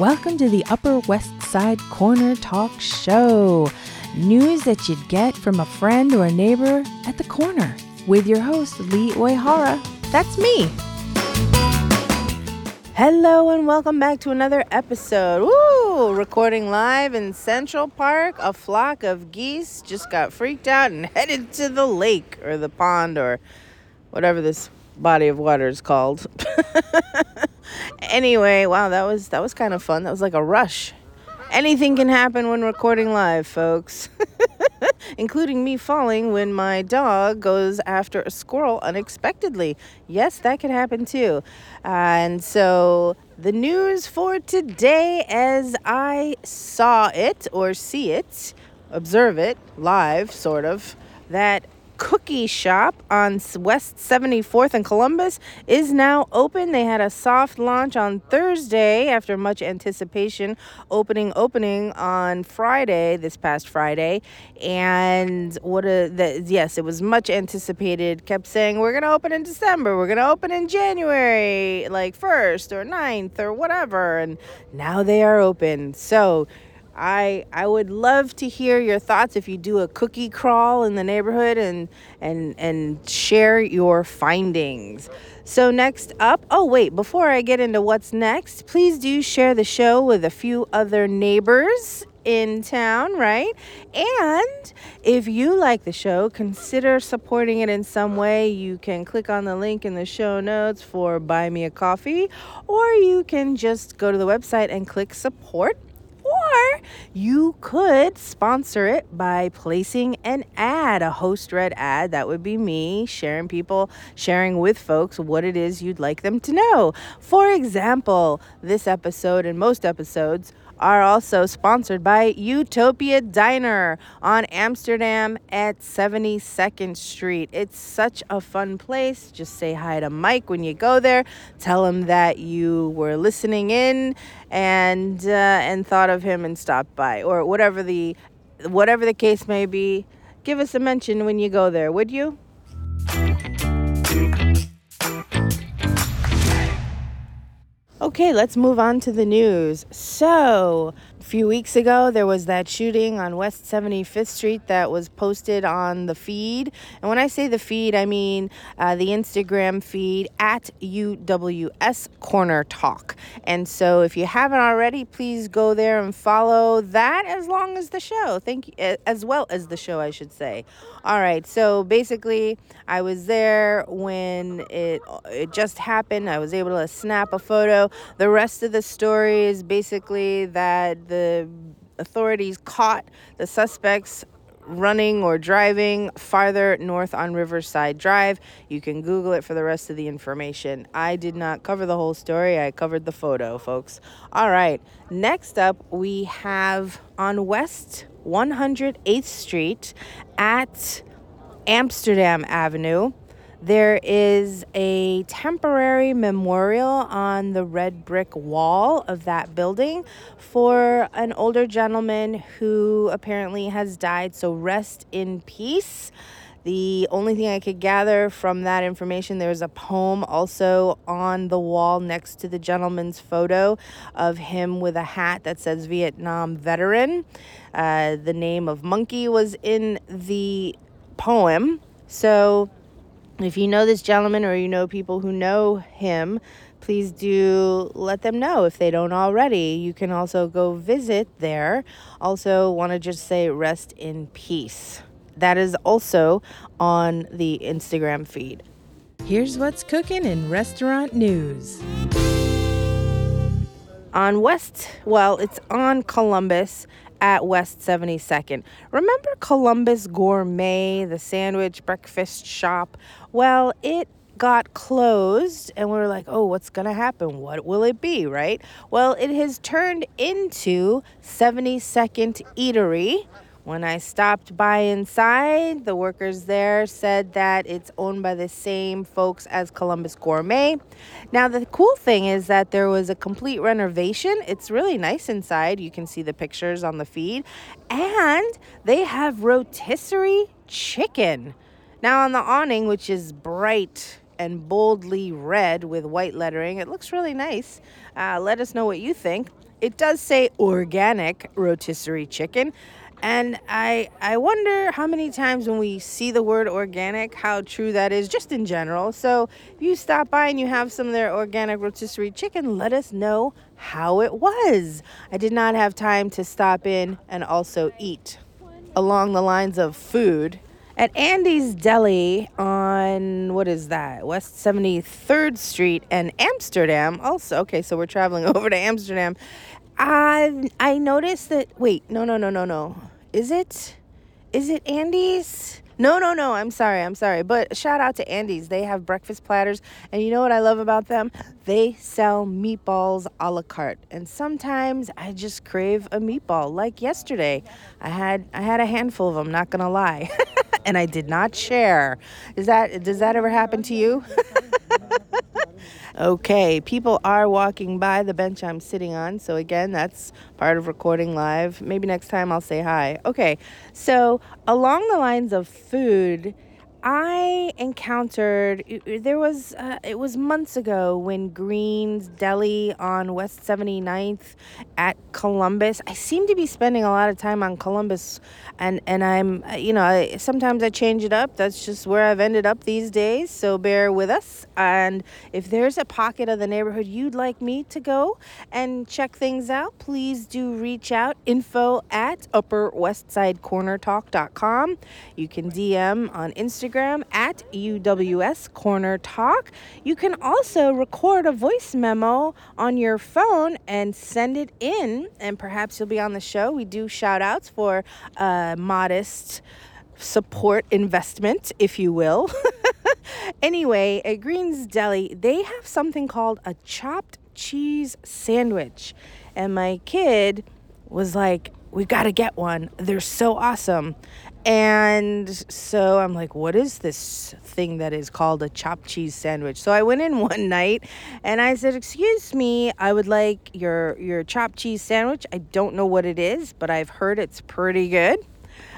Welcome to the Upper West Side Corner Talk Show. News that you'd get from a friend or a neighbor at the corner with your host, Lee Oihara. That's me. Hello and welcome back to another episode. Woo! Recording live in Central Park. A flock of geese just got freaked out and headed to the lake or the pond or whatever this body of water is called. anyway, wow, that was that was kind of fun. That was like a rush. Anything can happen when recording live, folks. Including me falling when my dog goes after a squirrel unexpectedly. Yes, that could happen too. and so, the news for today, as I saw it or see it, observe it live, sort of, that Cookie Shop on West 74th and Columbus is now open. They had a soft launch on Thursday after much anticipation, opening opening on Friday, this past Friday. And what a the, yes, it was much anticipated. Kept saying we're going to open in December, we're going to open in January, like 1st or 9th or whatever, and now they are open. So, I I would love to hear your thoughts if you do a cookie crawl in the neighborhood and and and share your findings. So next up, oh wait, before I get into what's next, please do share the show with a few other neighbors in town, right? And if you like the show, consider supporting it in some way. You can click on the link in the show notes for Buy Me a Coffee, or you can just go to the website and click support or you could sponsor it by placing an ad, a host read ad. That would be me sharing people, sharing with folks what it is you'd like them to know. For example, this episode and most episodes are also sponsored by Utopia Diner on Amsterdam at 72nd Street. It's such a fun place. Just say hi to Mike when you go there. Tell him that you were listening in and uh, and thought of him and stopped by or whatever the whatever the case may be. Give us a mention when you go there, would you? Okay, let's move on to the news. So, a few weeks ago, there was that shooting on West 75th Street that was posted on the feed. And when I say the feed, I mean uh, the Instagram feed at UWS Corner Talk. And so, if you haven't already, please go there and follow that as long as the show. Thank you, as well as the show, I should say. All right, so basically, I was there when it it just happened. I was able to snap a photo. The rest of the story is basically that the authorities caught the suspects running or driving farther north on Riverside Drive. You can Google it for the rest of the information. I did not cover the whole story, I covered the photo, folks. All right, next up, we have on West 108th Street at Amsterdam Avenue. There is a temporary memorial on the red brick wall of that building for an older gentleman who apparently has died. So rest in peace. The only thing I could gather from that information, there's a poem also on the wall next to the gentleman's photo of him with a hat that says Vietnam veteran. Uh, the name of Monkey was in the poem. So if you know this gentleman or you know people who know him, please do let them know if they don't already. You can also go visit there. Also, want to just say rest in peace. That is also on the Instagram feed. Here's what's cooking in restaurant news. On West, well, it's on Columbus at West 72nd. Remember Columbus Gourmet, the sandwich breakfast shop? Well, it got closed and we are like, oh, what's going to happen? What will it be, right? Well, it has turned into 72nd Eatery when I stopped by inside, the workers there said that it's owned by the same folks as Columbus Gourmet. Now, the cool thing is that there was a complete renovation. It's really nice inside. You can see the pictures on the feed. And they have rotisserie chicken. Now, on the awning, which is bright and boldly red with white lettering. It looks really nice. Uh, let us know what you think. It does say organic rotisserie chicken. And I I wonder how many times when we see the word organic, how true that is, just in general. So if you stop by and you have some of their organic rotisserie chicken, let us know how it was. I did not have time to stop in and also eat. Along the lines of food, at Andy's Deli on what is that? West 73rd Street and Amsterdam. Also, okay, so we're traveling over to Amsterdam. I I noticed that. Wait, no, no, no, no, no. Is it? Is it Andy's? No, no, no. I'm sorry. I'm sorry. But shout out to Andy's. They have breakfast platters. And you know what I love about them? They sell meatballs a la carte. And sometimes I just crave a meatball. Like yesterday, I had I had a handful of them, not going to lie. and I did not share. Is that does that ever happen to you? Okay, people are walking by the bench I'm sitting on. So, again, that's part of recording live. Maybe next time I'll say hi. Okay, so along the lines of food, I encountered there was uh, it was months ago when Green's Deli on West 79th at Columbus. I seem to be spending a lot of time on Columbus and and I'm uh, you know, I, sometimes I change it up. That's just where I've ended up these days. So bear with us. And if there's a pocket of the neighborhood you'd like me to go and check things out, please do reach out info at upperwestsidecornertalk.com. You can DM on Instagram Instagram at UWS Corner Talk. You can also record a voice memo on your phone and send it in, and perhaps you'll be on the show. We do shout outs for a modest support investment, if you will. anyway, at Green's Deli, they have something called a chopped cheese sandwich. And my kid was like, We got to get one. They're so awesome. And so I'm like, what is this thing that is called a chopped cheese sandwich? So I went in one night and I said, "Excuse me, I would like your your chopped cheese sandwich. I don't know what it is, but I've heard it's pretty good."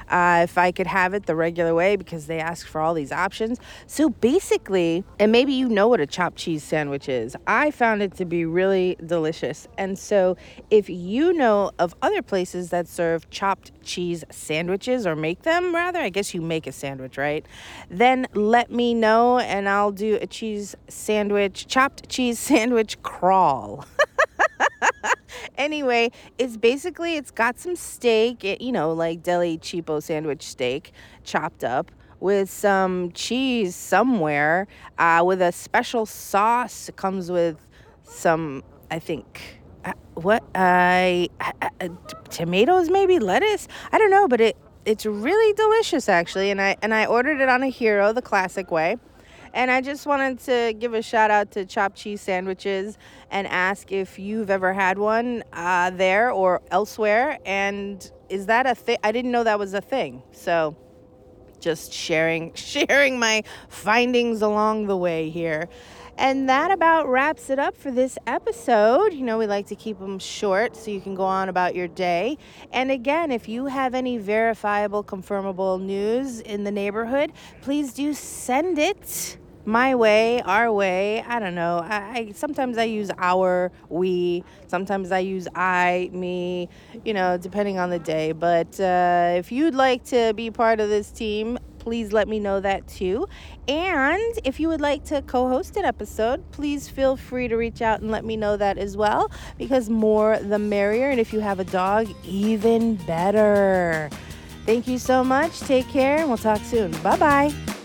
Uh, if I could have it the regular way because they ask for all these options. So basically, and maybe you know what a chopped cheese sandwich is, I found it to be really delicious. And so if you know of other places that serve chopped cheese sandwiches or make them, rather, I guess you make a sandwich, right? Then let me know and I'll do a cheese sandwich, chopped cheese sandwich crawl. anyway, it's basically it's got some steak, you know, like deli cheapo sandwich steak chopped up with some cheese somewhere, uh, with a special sauce. It comes with some, I think, uh, what I uh, uh, tomatoes maybe lettuce. I don't know, but it it's really delicious actually, and I and I ordered it on a hero, the classic way. And I just wanted to give a shout out to Chopped Cheese Sandwiches and ask if you've ever had one uh, there or elsewhere. And is that a thing? I didn't know that was a thing. So just sharing sharing my findings along the way here. And that about wraps it up for this episode. You know, we like to keep them short so you can go on about your day. And again, if you have any verifiable, confirmable news in the neighborhood, please do send it my way, our way. I don't know. I, I, sometimes I use our, we. Sometimes I use I, me. You know, depending on the day. But uh, if you'd like to be part of this team, please let me know that too. And if you would like to co-host an episode, please feel free to reach out and let me know that as well. Because more the merrier. And if you have a dog, even better. Thank you so much. Take care, and we'll talk soon. Bye bye.